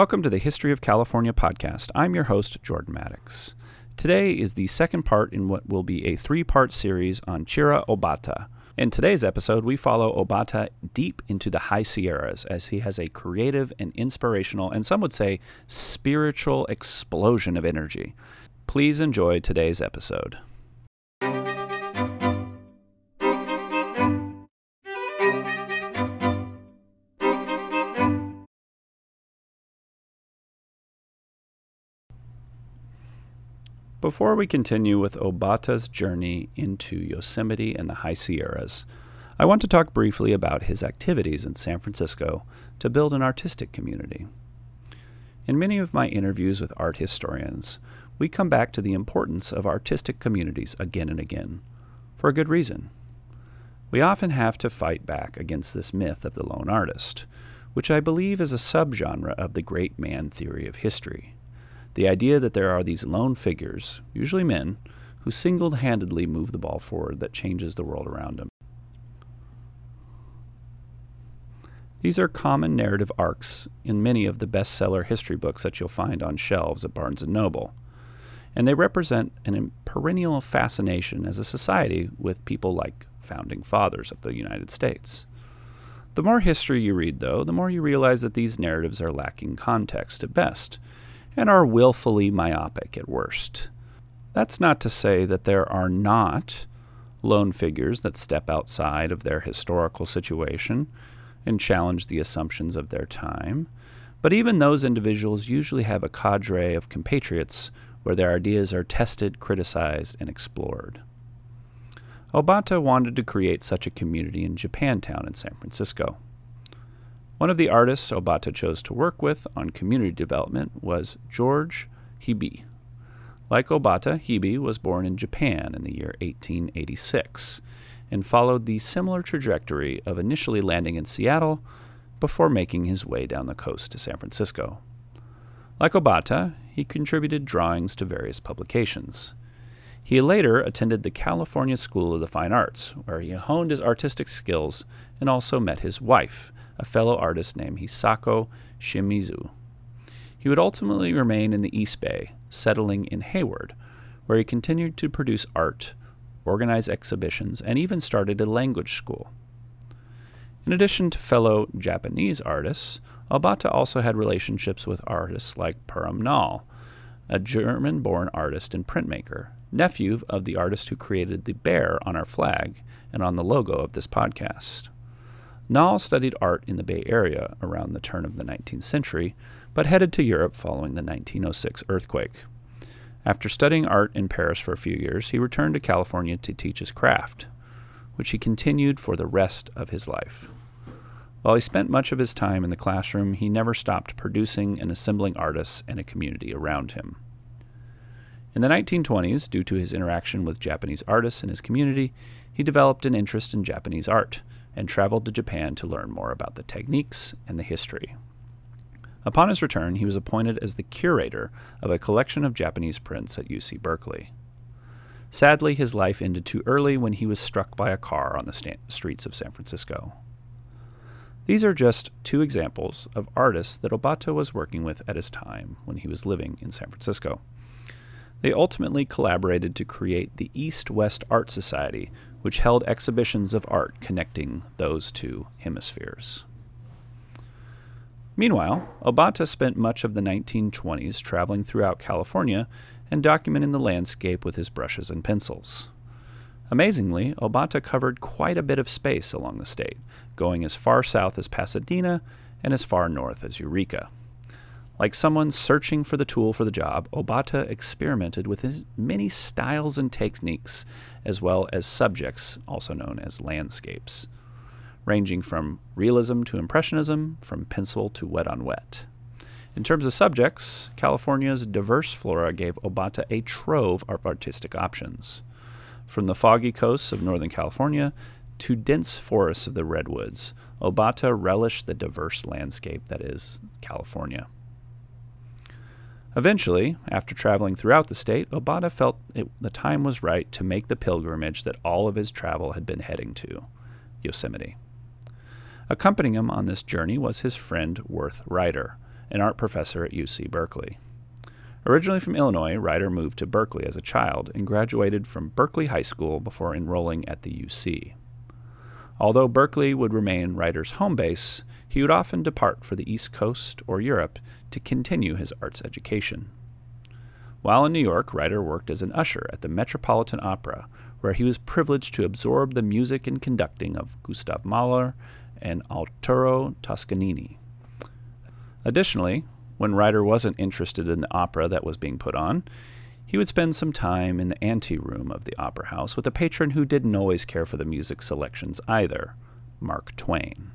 Welcome to the History of California podcast. I'm your host, Jordan Maddox. Today is the second part in what will be a three part series on Chiura Obata. In today's episode, we follow Obata deep into the high Sierras as he has a creative and inspirational, and some would say spiritual explosion of energy. Please enjoy today's episode. Before we continue with Obata's journey into Yosemite and the High Sierras, I want to talk briefly about his activities in San Francisco to build an artistic community. In many of my interviews with art historians, we come back to the importance of artistic communities again and again, for a good reason. We often have to fight back against this myth of the lone artist, which I believe is a subgenre of the great man theory of history. The idea that there are these lone figures, usually men, who single handedly move the ball forward that changes the world around them. These are common narrative arcs in many of the bestseller history books that you'll find on shelves at Barnes & Noble, and they represent an perennial fascination as a society with people like founding fathers of the United States. The more history you read, though, the more you realize that these narratives are lacking context at best, and are willfully myopic at worst. That's not to say that there are not lone figures that step outside of their historical situation and challenge the assumptions of their time, but even those individuals usually have a cadre of compatriots where their ideas are tested, criticized, and explored. Obata wanted to create such a community in Japantown in San Francisco. One of the artists Obata chose to work with on community development was George Hibi. Like Obata, Hibi was born in Japan in the year 1886 and followed the similar trajectory of initially landing in Seattle before making his way down the coast to San Francisco. Like Obata, he contributed drawings to various publications. He later attended the California School of the Fine Arts, where he honed his artistic skills and also met his wife, a fellow artist named Hisako Shimizu. He would ultimately remain in the East Bay, settling in Hayward, where he continued to produce art, organize exhibitions, and even started a language school. In addition to fellow Japanese artists, Obata also had relationships with artists like Perham Nahl, a German born artist and printmaker, nephew of the artist who created the bear on our flag and on the logo of this podcast. Nahl studied art in the Bay Area around the turn of the 19th century, but headed to Europe following the 1906 earthquake. After studying art in Paris for a few years, he returned to California to teach his craft, which he continued for the rest of his life. While he spent much of his time in the classroom, he never stopped producing and assembling artists and a community around him. In the 1920s, due to his interaction with Japanese artists in his community, he developed an interest in Japanese art and traveled to Japan to learn more about the techniques and the history. Upon his return, he was appointed as the curator of a collection of Japanese prints at UC Berkeley. Sadly, his life ended too early when he was struck by a car on the sta- streets of San Francisco. These are just two examples of artists that Obata was working with at his time when he was living in San Francisco. They ultimately collaborated to create the East West Art Society, which held exhibitions of art connecting those two hemispheres. Meanwhile, Obata spent much of the 1920s traveling throughout California and documenting the landscape with his brushes and pencils. Amazingly, Obata covered quite a bit of space along the state, going as far south as Pasadena and as far north as Eureka. Like someone searching for the tool for the job, Obata experimented with his many styles and techniques, as well as subjects, also known as landscapes, ranging from realism to impressionism, from pencil to wet on wet. In terms of subjects, California's diverse flora gave Obata a trove of artistic options. From the foggy coasts of Northern California to dense forests of the redwoods, Obata relished the diverse landscape that is California. Eventually, after traveling throughout the state, Obata felt it, the time was right to make the pilgrimage that all of his travel had been heading to Yosemite. Accompanying him on this journey was his friend Worth Ryder, an art professor at UC Berkeley. Originally from Illinois, Ryder moved to Berkeley as a child and graduated from Berkeley High School before enrolling at the UC. Although Berkeley would remain Ryder's home base, he would often depart for the East Coast or Europe to continue his arts education. While in New York, Ryder worked as an usher at the Metropolitan Opera, where he was privileged to absorb the music and conducting of Gustav Mahler and Arturo Toscanini. Additionally, when Ryder wasn't interested in the opera that was being put on, he would spend some time in the anteroom of the opera house with a patron who didn't always care for the music selections either, Mark Twain.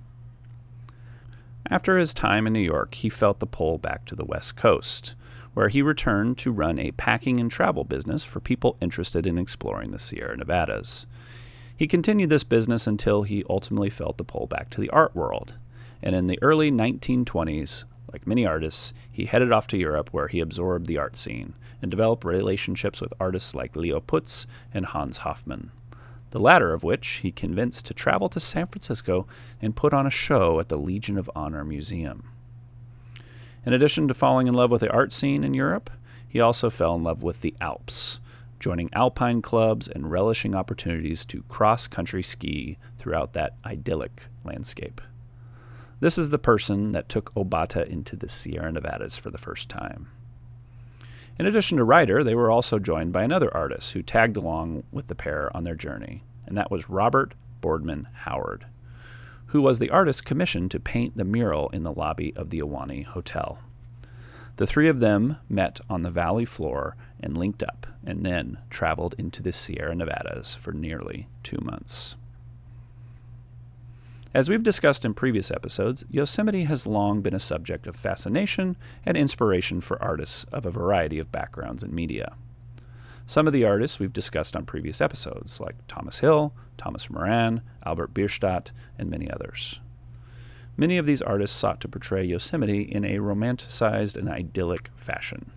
After his time in New York, he felt the pull back to the West Coast, where he returned to run a packing and travel business for people interested in exploring the Sierra Nevadas. He continued this business until he ultimately felt the pull back to the art world, and in the early 1920s, like many artists, he headed off to Europe where he absorbed the art scene and developed relationships with artists like Leo Putz and Hans Hofmann, the latter of which he convinced to travel to San Francisco and put on a show at the Legion of Honor Museum. In addition to falling in love with the art scene in Europe, he also fell in love with the Alps, joining alpine clubs and relishing opportunities to cross country ski throughout that idyllic landscape. This is the person that took Obata into the Sierra Nevadas for the first time. In addition to Ryder, they were also joined by another artist who tagged along with the pair on their journey, and that was Robert Boardman Howard, who was the artist commissioned to paint the mural in the lobby of the Ahwahnee Hotel. The three of them met on the valley floor and linked up, and then traveled into the Sierra Nevadas for nearly two months. As we've discussed in previous episodes, Yosemite has long been a subject of fascination and inspiration for artists of a variety of backgrounds and media. Some of the artists we've discussed on previous episodes, like Thomas Hill, Thomas Moran, Albert Bierstadt, and many others. Many of these artists sought to portray Yosemite in a romanticized and idyllic fashion,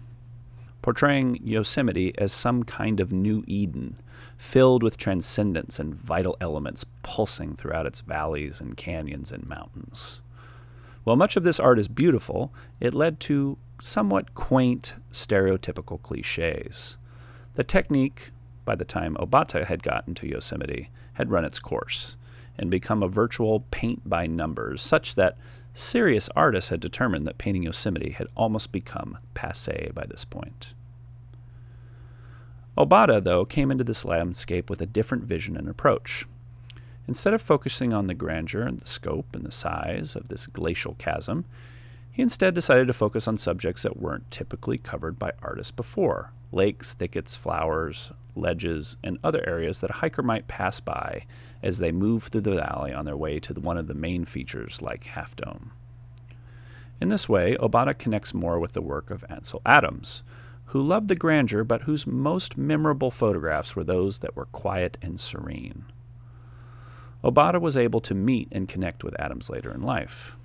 portraying Yosemite as some kind of new Eden filled with transcendence and vital elements pulsing throughout its valleys and canyons and mountains. While much of this art is beautiful, it led to somewhat quaint, stereotypical cliches. The technique, by the time Obata had gotten to Yosemite, had run its course and become a virtual paint by numbers, such that serious artists had determined that painting Yosemite had almost become passe by this point. Obata, though, came into this landscape with a different vision and approach. Instead of focusing on the grandeur and the scope and the size of this glacial chasm, he instead decided to focus on subjects that weren't typically covered by artists before lakes, thickets, flowers, ledges, and other areas that a hiker might pass by as they move through the valley on their way to one of the main features like Half Dome. In this way, Obata connects more with the work of Ansel Adams, who loved the grandeur but whose most memorable photographs were those that were quiet and serene. Obata was able to meet and connect with Adams later in life.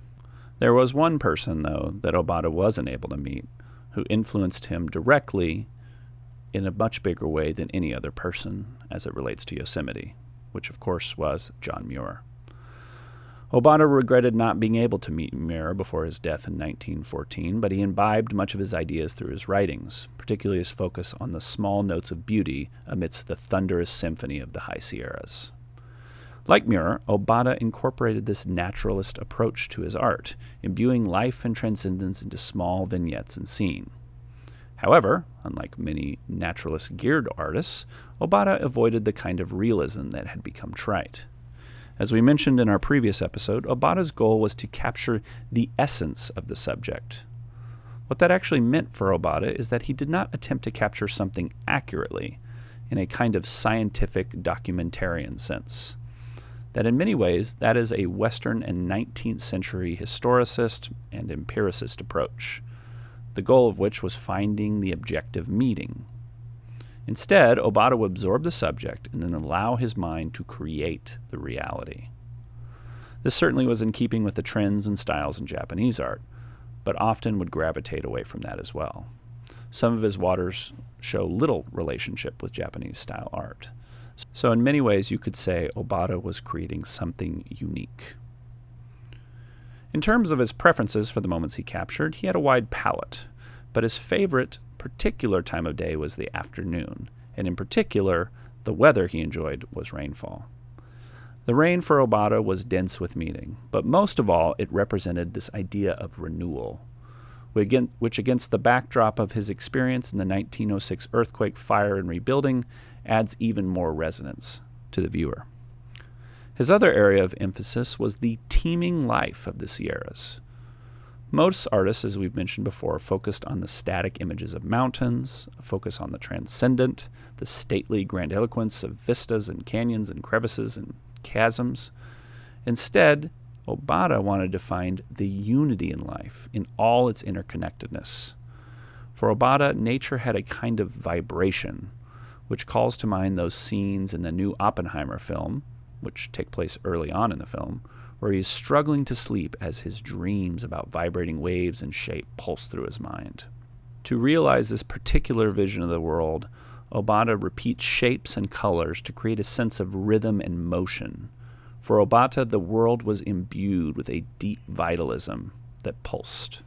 There was one person, though, that Obata wasn't able to meet, who influenced him directly in a much bigger way than any other person as it relates to Yosemite, which of course was John Muir. Obata regretted not being able to meet Muir before his death in 1914, but he imbibed much of his ideas through his writings, particularly his focus on the small notes of beauty amidst the thunderous symphony of the High Sierras. Like Muir, Obata incorporated this naturalist approach to his art, imbuing life and transcendence into small vignettes and scene. However, unlike many naturalist geared artists, Obata avoided the kind of realism that had become trite. As we mentioned in our previous episode, Obata's goal was to capture the essence of the subject. What that actually meant for Obata is that he did not attempt to capture something accurately in a kind of scientific documentarian sense. That in many ways, that is a Western and 19th century historicist and empiricist approach, the goal of which was finding the objective meaning, Instead, Obata would absorb the subject and then allow his mind to create the reality. This certainly was in keeping with the trends and styles in Japanese art, but often would gravitate away from that as well. Some of his waters show little relationship with Japanese style art. So, in many ways, you could say Obata was creating something unique. In terms of his preferences for the moments he captured, he had a wide palette, but his favorite particular time of day was the afternoon, and in particular, the weather he enjoyed was rainfall. The rain for Obata was dense with meaning, but most of all, it represented this idea of renewal, which, against the backdrop of his experience in the 1906 earthquake, fire, and rebuilding, adds even more resonance to the viewer. His other area of emphasis was the teeming life of the Sierras. Most artists, as we've mentioned before, focused on the static images of mountains, focus on the transcendent, the stately grandiloquence of vistas and canyons and crevices and chasms. Instead, Obata wanted to find the unity in life in all its interconnectedness. For Obata, nature had a kind of vibration, which calls to mind those scenes in the new Oppenheimer film, which take place early on in the film, where he is struggling to sleep as his dreams about vibrating waves and shape pulse through his mind. To realize this particular vision of the world, Obata repeats shapes and colors to create a sense of rhythm and motion. For Obata, the world was imbued with a deep vitalism that pulsed.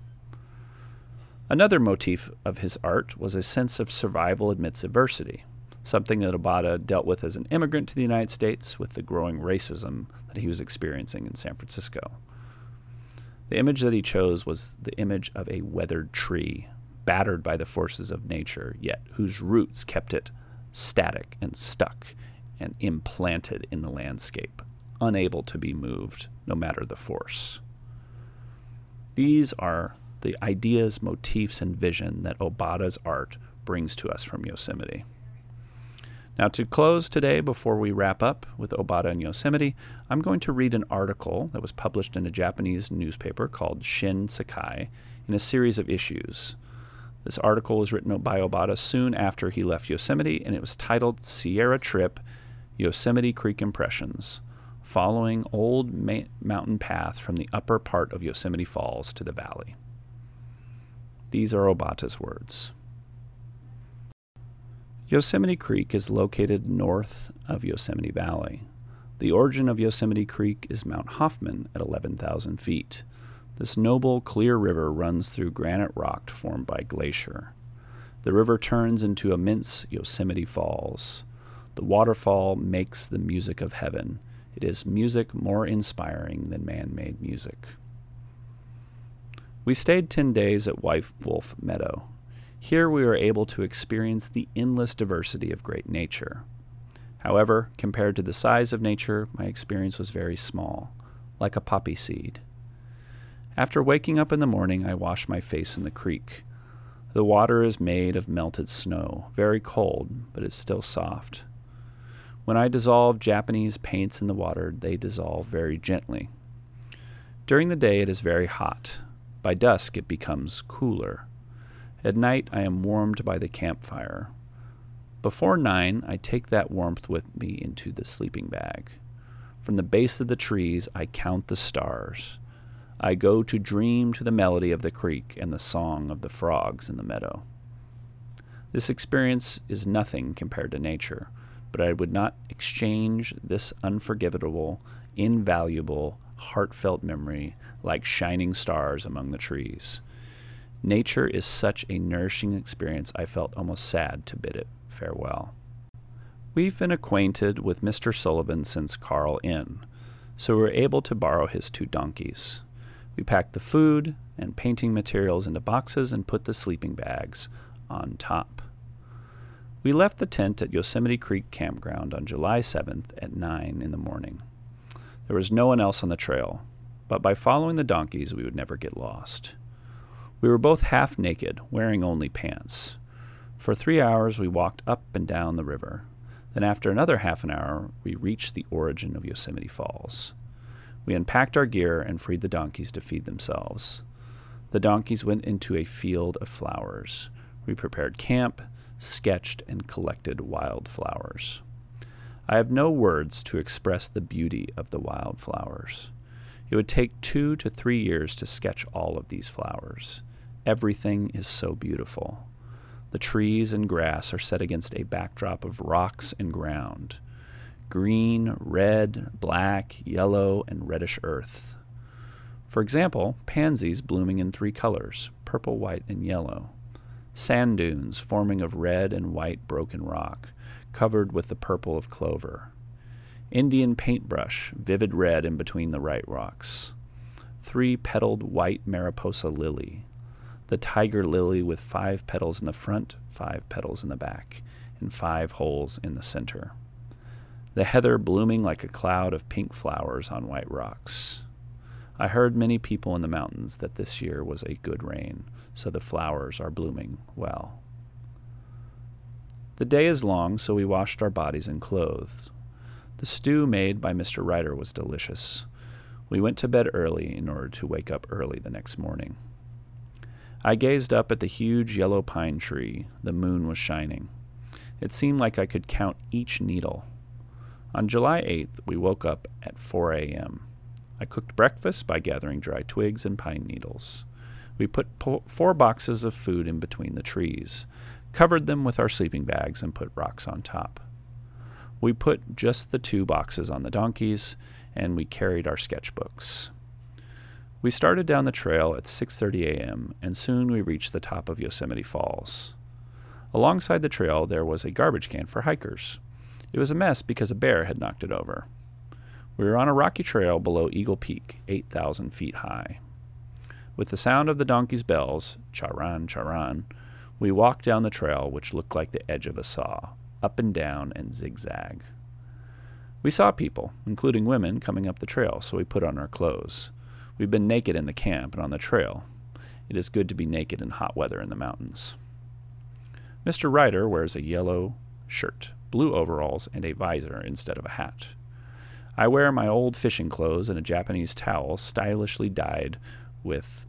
Another motif of his art was a sense of survival amidst adversity, something that Obata dealt with as an immigrant to the United States with the growing racism that he was experiencing in San Francisco. The image that he chose was the image of a weathered tree, battered by the forces of nature, yet whose roots kept it static and stuck and implanted in the landscape, unable to be moved no matter the force. These are the ideas, motifs, and vision that Obata's art brings to us from Yosemite. Now, to close today, before we wrap up with Obata and Yosemite, I'm going to read an article that was published in a Japanese newspaper called Shin Sekai in a series of issues. This article was written by Obata soon after he left Yosemite, and it was titled Sierra Trip Yosemite Creek Impressions Following Old Ma- Mountain Path from the Upper Part of Yosemite Falls to the Valley. These are Obata's words. Yosemite Creek is located north of Yosemite Valley. The origin of Yosemite Creek is Mount Hoffman at 11,000 feet. This noble, clear river runs through granite rock formed by glacier. The river turns into immense Yosemite Falls. The waterfall makes the music of heaven. It is music more inspiring than man made music. We stayed 10 days at White Wolf Meadow. Here we were able to experience the endless diversity of great nature. However, compared to the size of nature, my experience was very small, like a poppy seed. After waking up in the morning, I wash my face in the creek. The water is made of melted snow, very cold, but it's still soft. When I dissolve Japanese paints in the water, they dissolve very gently. During the day, it is very hot. By dusk, it becomes cooler. At night, I am warmed by the campfire. Before nine, I take that warmth with me into the sleeping bag. From the base of the trees, I count the stars. I go to dream to the melody of the creek and the song of the frogs in the meadow. This experience is nothing compared to nature, but I would not exchange this unforgettable, invaluable, heartfelt memory like shining stars among the trees. Nature is such a nourishing experience, I felt almost sad to bid it farewell. We've been acquainted with Mr. Sullivan since Carl Inn, so we were able to borrow his two donkeys. We packed the food and painting materials into boxes and put the sleeping bags on top. We left the tent at Yosemite Creek Campground on July 7th at 9 in the morning. There was no one else on the trail, but by following the donkeys, we would never get lost. We were both half naked, wearing only pants. For three hours, we walked up and down the river. Then, after another half an hour, we reached the origin of Yosemite Falls. We unpacked our gear and freed the donkeys to feed themselves. The donkeys went into a field of flowers. We prepared camp, sketched, and collected wild flowers. I have no words to express the beauty of the wild flowers. It would take two to three years to sketch all of these flowers. Everything is so beautiful. The trees and grass are set against a backdrop of rocks and ground green, red, black, yellow, and reddish earth. For example, pansies blooming in three colors purple, white, and yellow. Sand dunes forming of red and white broken rock, covered with the purple of clover. Indian paintbrush, vivid red in between the right rocks. Three petaled white Mariposa lily. The tiger lily with five petals in the front, five petals in the back, and five holes in the center. The heather blooming like a cloud of pink flowers on white rocks. I heard many people in the mountains that this year was a good rain, so the flowers are blooming well. The day is long, so we washed our bodies and clothes. The stew made by Mr. Ryder was delicious. We went to bed early in order to wake up early the next morning. I gazed up at the huge yellow pine tree. The moon was shining. It seemed like I could count each needle. On July 8th, we woke up at 4 a.m. I cooked breakfast by gathering dry twigs and pine needles. We put po- four boxes of food in between the trees, covered them with our sleeping bags, and put rocks on top. We put just the two boxes on the donkeys, and we carried our sketchbooks. We started down the trail at 6:30 a.m. and soon we reached the top of Yosemite Falls. Alongside the trail there was a garbage can for hikers. It was a mess because a bear had knocked it over. We were on a rocky trail below Eagle Peak, 8,000 feet high. With the sound of the donkey's bells, charan, charan, we walked down the trail, which looked like the edge of a saw, up and down and zigzag. We saw people, including women, coming up the trail, so we put on our clothes. We've been naked in the camp and on the trail. It is good to be naked in hot weather in the mountains. Mr. Ryder wears a yellow shirt, blue overalls, and a visor instead of a hat. I wear my old fishing clothes and a Japanese towel stylishly dyed with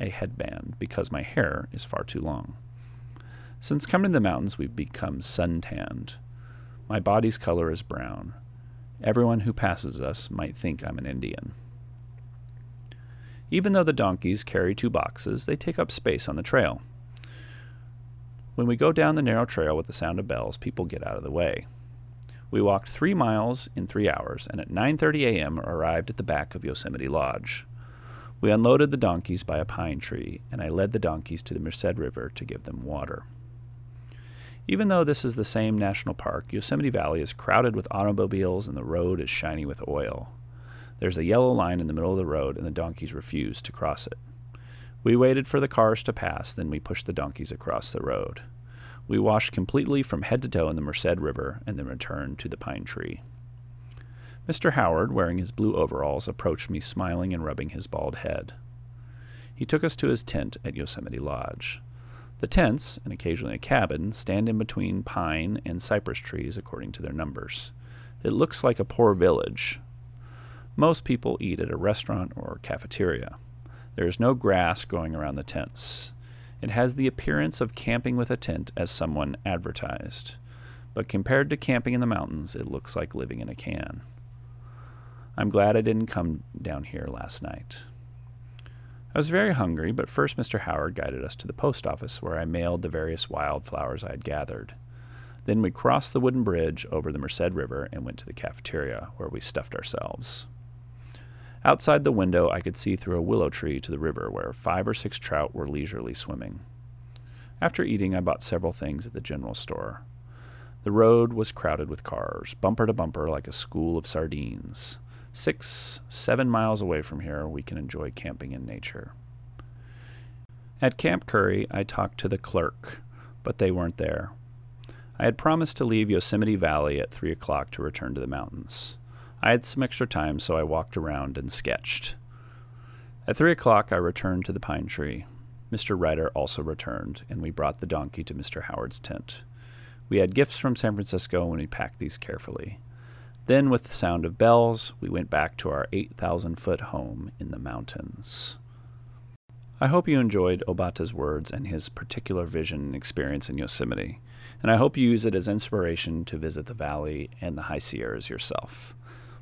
a headband because my hair is far too long. Since coming to the mountains, we've become suntanned. My body's color is brown. Everyone who passes us might think I'm an Indian. Even though the donkeys carry two boxes, they take up space on the trail. When we go down the narrow trail with the sound of bells, people get out of the way. We walked three miles in three hours, and at 9:30 a.m. arrived at the back of Yosemite Lodge. We unloaded the donkeys by a pine tree, and I led the donkeys to the Merced River to give them water. Even though this is the same national park, Yosemite Valley is crowded with automobiles and the road is shiny with oil. There's a yellow line in the middle of the road, and the donkeys refuse to cross it. We waited for the cars to pass, then we pushed the donkeys across the road. We washed completely from head to toe in the Merced River and then returned to the pine tree. Mr. Howard, wearing his blue overalls, approached me smiling and rubbing his bald head. He took us to his tent at Yosemite Lodge. The tents, and occasionally a cabin, stand in between pine and cypress trees according to their numbers. It looks like a poor village. Most people eat at a restaurant or cafeteria. There is no grass growing around the tents. It has the appearance of camping with a tent as someone advertised, but compared to camping in the mountains, it looks like living in a can. I'm glad I didn't come down here last night. I was very hungry, but first Mr. Howard guided us to the post office where I mailed the various wildflowers I had gathered. Then we crossed the wooden bridge over the Merced River and went to the cafeteria where we stuffed ourselves. Outside the window, I could see through a willow tree to the river where five or six trout were leisurely swimming. After eating, I bought several things at the general store. The road was crowded with cars, bumper to bumper like a school of sardines. Six, seven miles away from here, we can enjoy camping in nature. At Camp Curry, I talked to the clerk, but they weren't there. I had promised to leave Yosemite Valley at 3 o'clock to return to the mountains. I had some extra time, so I walked around and sketched. At three o'clock, I returned to the pine tree. Mr. Ryder also returned, and we brought the donkey to Mr. Howard's tent. We had gifts from San Francisco, and we packed these carefully. Then, with the sound of bells, we went back to our 8,000 foot home in the mountains. I hope you enjoyed Obata's words and his particular vision and experience in Yosemite, and I hope you use it as inspiration to visit the valley and the high Sierras yourself.